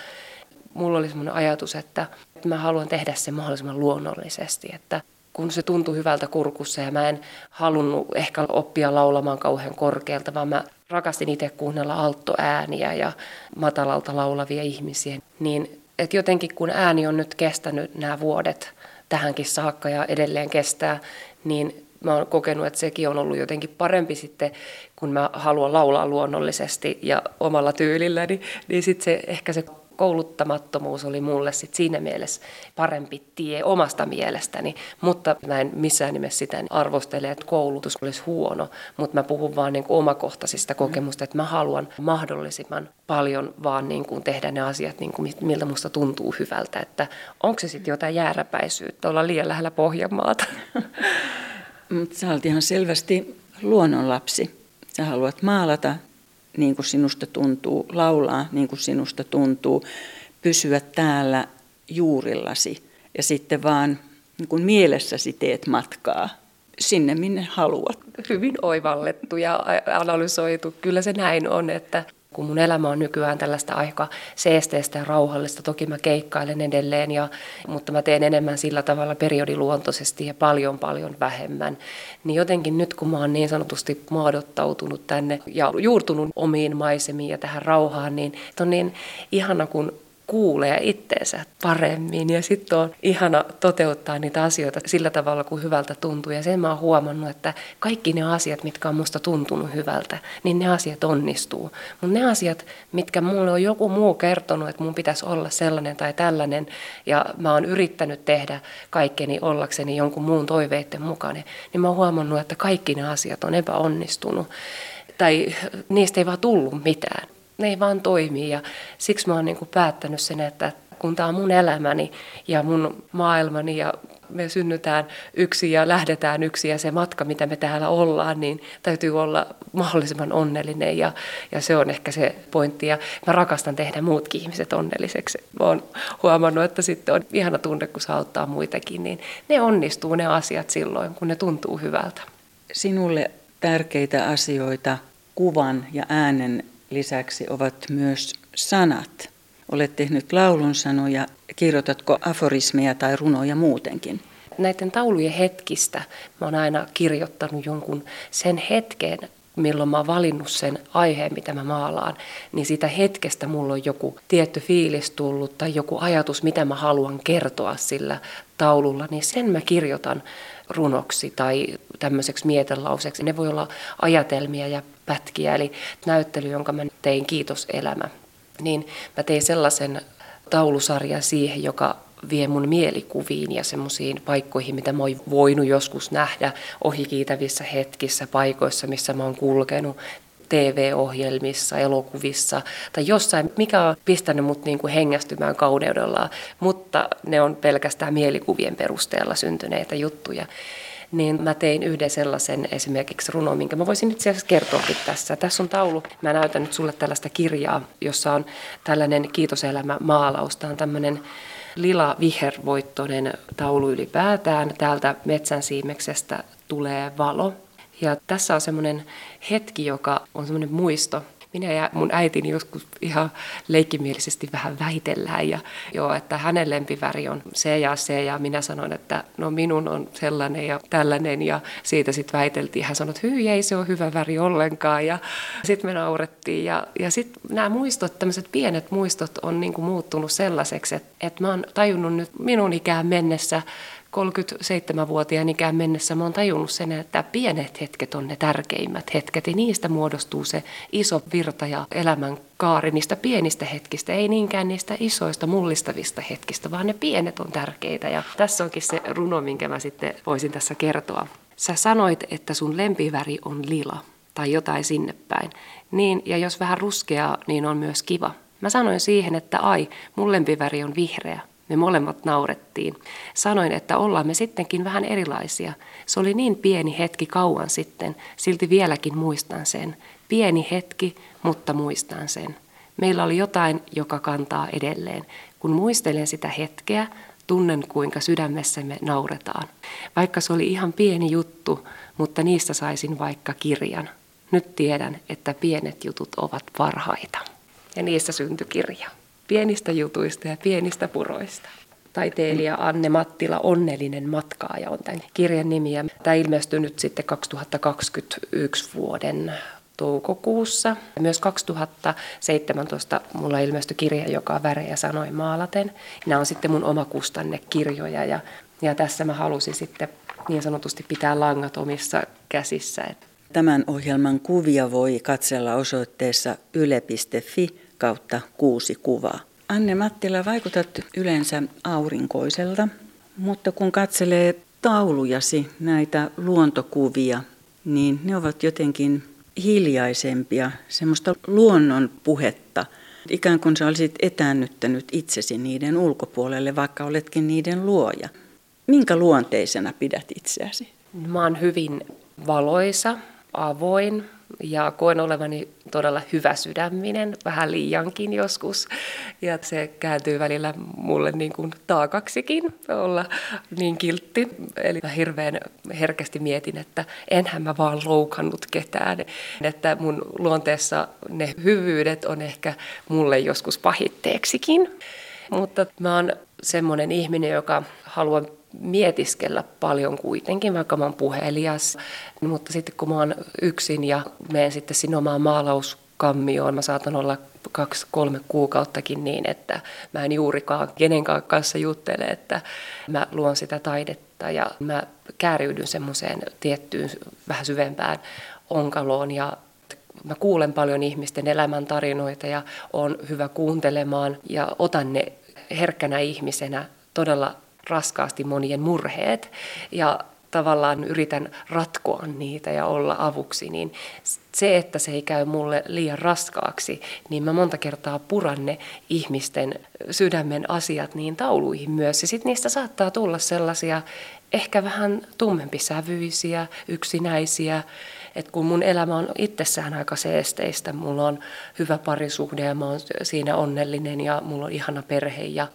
Mulla oli semmoinen ajatus, että mä haluan tehdä se mahdollisimman luonnollisesti, että kun se tuntui hyvältä kurkussa ja mä en halunnut ehkä oppia laulamaan kauhean korkealta, vaan mä rakastin itse kuunnella alttoääniä ja matalalta laulavia ihmisiä. Niin että jotenkin kun ääni on nyt kestänyt nämä vuodet tähänkin saakka ja edelleen kestää, niin mä oon kokenut, että sekin on ollut jotenkin parempi sitten, kun mä haluan laulaa luonnollisesti ja omalla tyylilläni, niin sitten se ehkä se kouluttamattomuus oli mulle sit siinä mielessä parempi tie omasta mielestäni, mutta mä en missään nimessä sitä arvostele, että koulutus olisi huono, mutta mä puhun vaan niin omakohtaisista kokemusta, että mä haluan mahdollisimman paljon vaan niin kuin tehdä ne asiat, niin kuin miltä musta tuntuu hyvältä, että onko se sitten jotain jääräpäisyyttä, olla liian lähellä Pohjanmaata. Mutta sä ihan selvästi luonnonlapsi. Sä haluat maalata niin kuin sinusta tuntuu, laulaa niin kuin sinusta tuntuu, pysyä täällä juurillasi ja sitten vaan niin kuin mielessäsi teet matkaa sinne, minne haluat. Hyvin oivallettu ja analysoitu. Kyllä se näin on, että kun mun elämä on nykyään tällaista aika seesteistä ja rauhallista, toki mä keikkailen edelleen, ja, mutta mä teen enemmän sillä tavalla periodiluontoisesti ja paljon paljon vähemmän. Niin jotenkin nyt kun mä oon niin sanotusti maadottautunut tänne ja juurtunut omiin maisemiin ja tähän rauhaan, niin on niin ihana kun kuulee itteensä paremmin ja sitten on ihana toteuttaa niitä asioita sillä tavalla, kuin hyvältä tuntuu. Ja sen mä oon huomannut, että kaikki ne asiat, mitkä on musta tuntunut hyvältä, niin ne asiat onnistuu. Mutta ne asiat, mitkä mulle on joku muu kertonut, että mun pitäisi olla sellainen tai tällainen, ja mä oon yrittänyt tehdä kaikkeni ollakseni jonkun muun toiveiden mukainen, niin mä oon huomannut, että kaikki ne asiat on epäonnistunut tai niistä ei vaan tullut mitään ne ei vaan toimi ja siksi mä oon niin kuin päättänyt sen, että kun tämä on mun elämäni ja mun maailmani ja me synnytään yksi ja lähdetään yksi ja se matka, mitä me täällä ollaan, niin täytyy olla mahdollisimman onnellinen ja, ja se on ehkä se pointti. Ja mä rakastan tehdä muutkin ihmiset onnelliseksi. Mä oon huomannut, että sitten on ihana tunne, kun saa auttaa muitakin, niin ne onnistuu ne asiat silloin, kun ne tuntuu hyvältä. Sinulle tärkeitä asioita kuvan ja äänen lisäksi ovat myös sanat. Olet tehnyt laulun sanoja, kirjoitatko aforismeja tai runoja muutenkin? Näiden taulujen hetkistä mä oon aina kirjoittanut jonkun sen hetken, milloin mä oon valinnut sen aiheen, mitä mä maalaan, niin siitä hetkestä mulla on joku tietty fiilis tullut tai joku ajatus, mitä mä haluan kertoa sillä taululla, niin sen mä kirjoitan runoksi tai tämmöiseksi mietelauseksi. Ne voi olla ajatelmia ja pätkiä, eli näyttely, jonka mä tein Kiitos elämä. Niin mä tein sellaisen taulusarjan siihen, joka vie mun mielikuviin ja semmoisiin paikkoihin, mitä mä oon voinut joskus nähdä ohikiitävissä hetkissä, paikoissa, missä mä oon kulkenut, TV-ohjelmissa, elokuvissa tai jossain, mikä on pistänyt mut niin kuin hengästymään kauneudellaan, mutta ne on pelkästään mielikuvien perusteella syntyneitä juttuja niin mä tein yhden sellaisen esimerkiksi runon, minkä mä voisin itse asiassa kertoakin tässä. Tässä on taulu. Mä näytän nyt sulle tällaista kirjaa, jossa on tällainen kiitoselämä maalaus. Tämä on tämmöinen lila vihervoittoinen taulu ylipäätään. Täältä metsän siimeksestä tulee valo. Ja tässä on semmoinen hetki, joka on semmoinen muisto. Minä ja mun äitini joskus ihan leikkimielisesti vähän väitellään ja joo, että hänen lempiväri on se ja se ja minä sanoin, että no minun on sellainen ja tällainen ja siitä sitten väiteltiin. Hän sanoi, että hyi ei se ole hyvä väri ollenkaan ja sitten me naurettiin ja, ja sitten nämä muistot, tämmöiset pienet muistot on niin kuin muuttunut sellaiseksi, että, että mä oon tajunnut nyt minun ikään mennessä 37-vuotiaan ikään mennessä mä oon tajunnut sen, että pienet hetket on ne tärkeimmät hetket ja niistä muodostuu se iso virta ja elämän kaari niistä pienistä hetkistä, ei niinkään niistä isoista mullistavista hetkistä, vaan ne pienet on tärkeitä ja tässä onkin se runo, minkä mä sitten voisin tässä kertoa. Sä sanoit, että sun lempiväri on lila tai jotain sinne päin. Niin, ja jos vähän ruskeaa, niin on myös kiva. Mä sanoin siihen, että ai, mun lempiväri on vihreä. Me molemmat naurettiin. Sanoin, että ollaan me sittenkin vähän erilaisia. Se oli niin pieni hetki kauan sitten, silti vieläkin muistan sen. Pieni hetki, mutta muistan sen. Meillä oli jotain, joka kantaa edelleen. Kun muistelen sitä hetkeä, tunnen kuinka sydämessämme nauretaan. Vaikka se oli ihan pieni juttu, mutta niistä saisin vaikka kirjan. Nyt tiedän, että pienet jutut ovat parhaita. Ja niistä syntyi kirja. Pienistä jutuista ja pienistä puroista. Taiteilija Anne Mattila Onnellinen matkaaja on tämän kirjan nimi. Ja tämä ilmestyi nyt sitten 2021 vuoden toukokuussa. Myös 2017 mulla ilmestyi kirja, joka on värejä sanoi maalaten. Nämä on sitten mun omakustannekirjoja ja, ja tässä mä halusin sitten niin sanotusti pitää langat omissa käsissä. Tämän ohjelman kuvia voi katsella osoitteessa yle.fi kautta kuusi kuvaa. Anne Mattila, vaikutat yleensä aurinkoiselta, mutta kun katselee taulujasi, näitä luontokuvia, niin ne ovat jotenkin hiljaisempia, semmoista luonnon puhetta. Ikään kuin sä olisit etäännyttänyt itsesi niiden ulkopuolelle, vaikka oletkin niiden luoja. Minkä luonteisena pidät itseäsi? Mä oon hyvin valoisa, avoin ja koen olevani todella hyvä sydäminen, vähän liiankin joskus. Ja se kääntyy välillä mulle niin kuin taakaksikin olla niin kiltti. Eli mä hirveän herkästi mietin, että enhän mä vaan loukannut ketään. Että mun luonteessa ne hyvyydet on ehkä mulle joskus pahitteeksikin. Mutta mä oon semmoinen ihminen, joka haluaa mietiskellä paljon kuitenkin, vaikka mä oon puhelias. Mutta sitten kun mä oon yksin ja menen sitten sinne omaan maalauskammioon, mä saatan olla kaksi, kolme kuukauttakin niin, että mä en juurikaan kenenkään kanssa juttele, että mä luon sitä taidetta ja mä kääriydyn semmoiseen tiettyyn vähän syvempään onkaloon ja mä kuulen paljon ihmisten elämäntarinoita ja on hyvä kuuntelemaan ja otan ne herkkänä ihmisenä todella raskaasti monien murheet ja tavallaan yritän ratkoa niitä ja olla avuksi, niin se, että se ei käy mulle liian raskaaksi, niin mä monta kertaa puran ne ihmisten sydämen asiat niin tauluihin myös. Ja sitten niistä saattaa tulla sellaisia ehkä vähän tummempisävyisiä, yksinäisiä, että kun mun elämä on itsessään aika seesteistä, mulla on hyvä parisuhde ja mä oon siinä onnellinen ja mulla on ihana perhe ja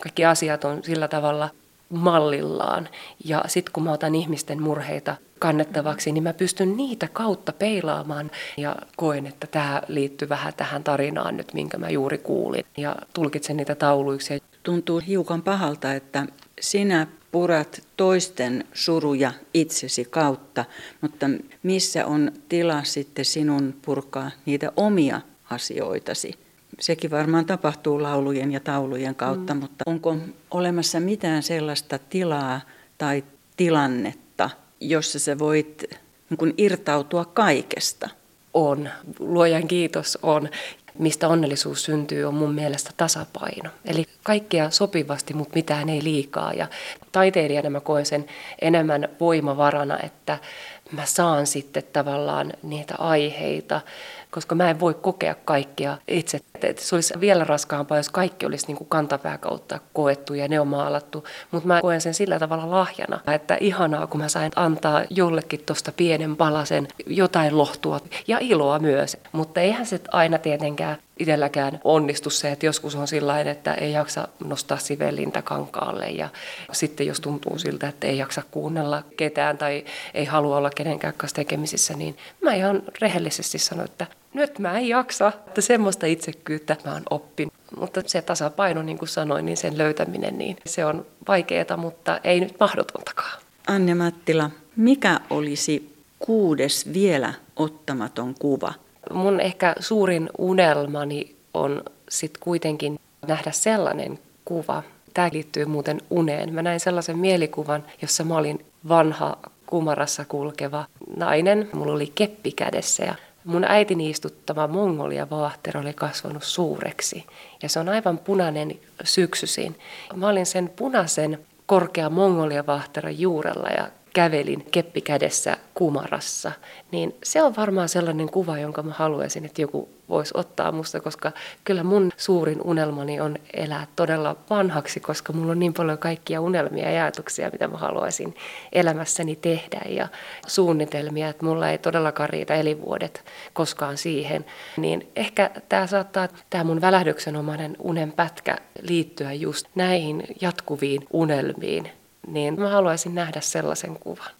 kaikki asiat on sillä tavalla mallillaan. Ja sitten kun mä otan ihmisten murheita kannettavaksi, niin mä pystyn niitä kautta peilaamaan ja koen, että tämä liittyy vähän tähän tarinaan nyt, minkä mä juuri kuulin. Ja tulkitsen niitä tauluiksi. Tuntuu hiukan pahalta, että sinä purat toisten suruja itsesi kautta, mutta missä on tila sitten sinun purkaa niitä omia asioitasi? Sekin varmaan tapahtuu laulujen ja taulujen kautta, mm. mutta onko olemassa mitään sellaista tilaa tai tilannetta, jossa sä voit niin kuin irtautua kaikesta? On. Luojan kiitos on. Mistä onnellisuus syntyy, on mun mielestä tasapaino. Eli kaikkea sopivasti, mutta mitään ei liikaa. Ja taiteilijana mä koen sen enemmän voimavarana, että mä saan sitten tavallaan niitä aiheita, koska mä en voi kokea kaikkia itse. Että se olisi vielä raskaampaa, jos kaikki olisi niin kantapää kautta koettu ja ne on maalattu. Mutta mä koen sen sillä tavalla lahjana, että ihanaa, kun mä sain antaa jollekin tuosta pienen palasen jotain lohtua ja iloa myös. Mutta eihän se aina tietenkään itselläkään onnistu se, että joskus on sillä että ei jaksa nostaa sivellintä kankaalle ja sitten jos tuntuu siltä, että ei jaksa kuunnella ketään tai ei halua olla kenenkään kanssa tekemisissä, niin mä ihan rehellisesti sanon, että nyt mä en jaksa, että semmoista itsekkyyttä mä oon oppinut. Mutta se tasapaino, niin kuin sanoin, niin sen löytäminen, niin se on vaikeaa, mutta ei nyt mahdotontakaan. Anne Mattila, mikä olisi kuudes vielä ottamaton kuva? Mun ehkä suurin unelmani on sitten kuitenkin nähdä sellainen kuva. Tämä liittyy muuten uneen. Mä näin sellaisen mielikuvan, jossa mä olin vanha kumarassa kulkeva nainen. Mulla oli keppi kädessä ja Mun äitini istuttama mongolia vaahtero oli kasvanut suureksi ja se on aivan punainen syksyisin. Mä olin sen punaisen korkea mongolia vaahteron juurella ja kävelin keppi kädessä kumarassa, niin se on varmaan sellainen kuva, jonka mä haluaisin, että joku voisi ottaa musta, koska kyllä mun suurin unelmani on elää todella vanhaksi, koska mulla on niin paljon kaikkia unelmia ja ajatuksia, mitä mä haluaisin elämässäni tehdä ja suunnitelmia, että mulla ei todellakaan riitä elinvuodet koskaan siihen. Niin ehkä tämä saattaa, tämä mun välähdyksenomainen unenpätkä liittyä just näihin jatkuviin unelmiin, niin mä haluaisin nähdä sellaisen kuvan.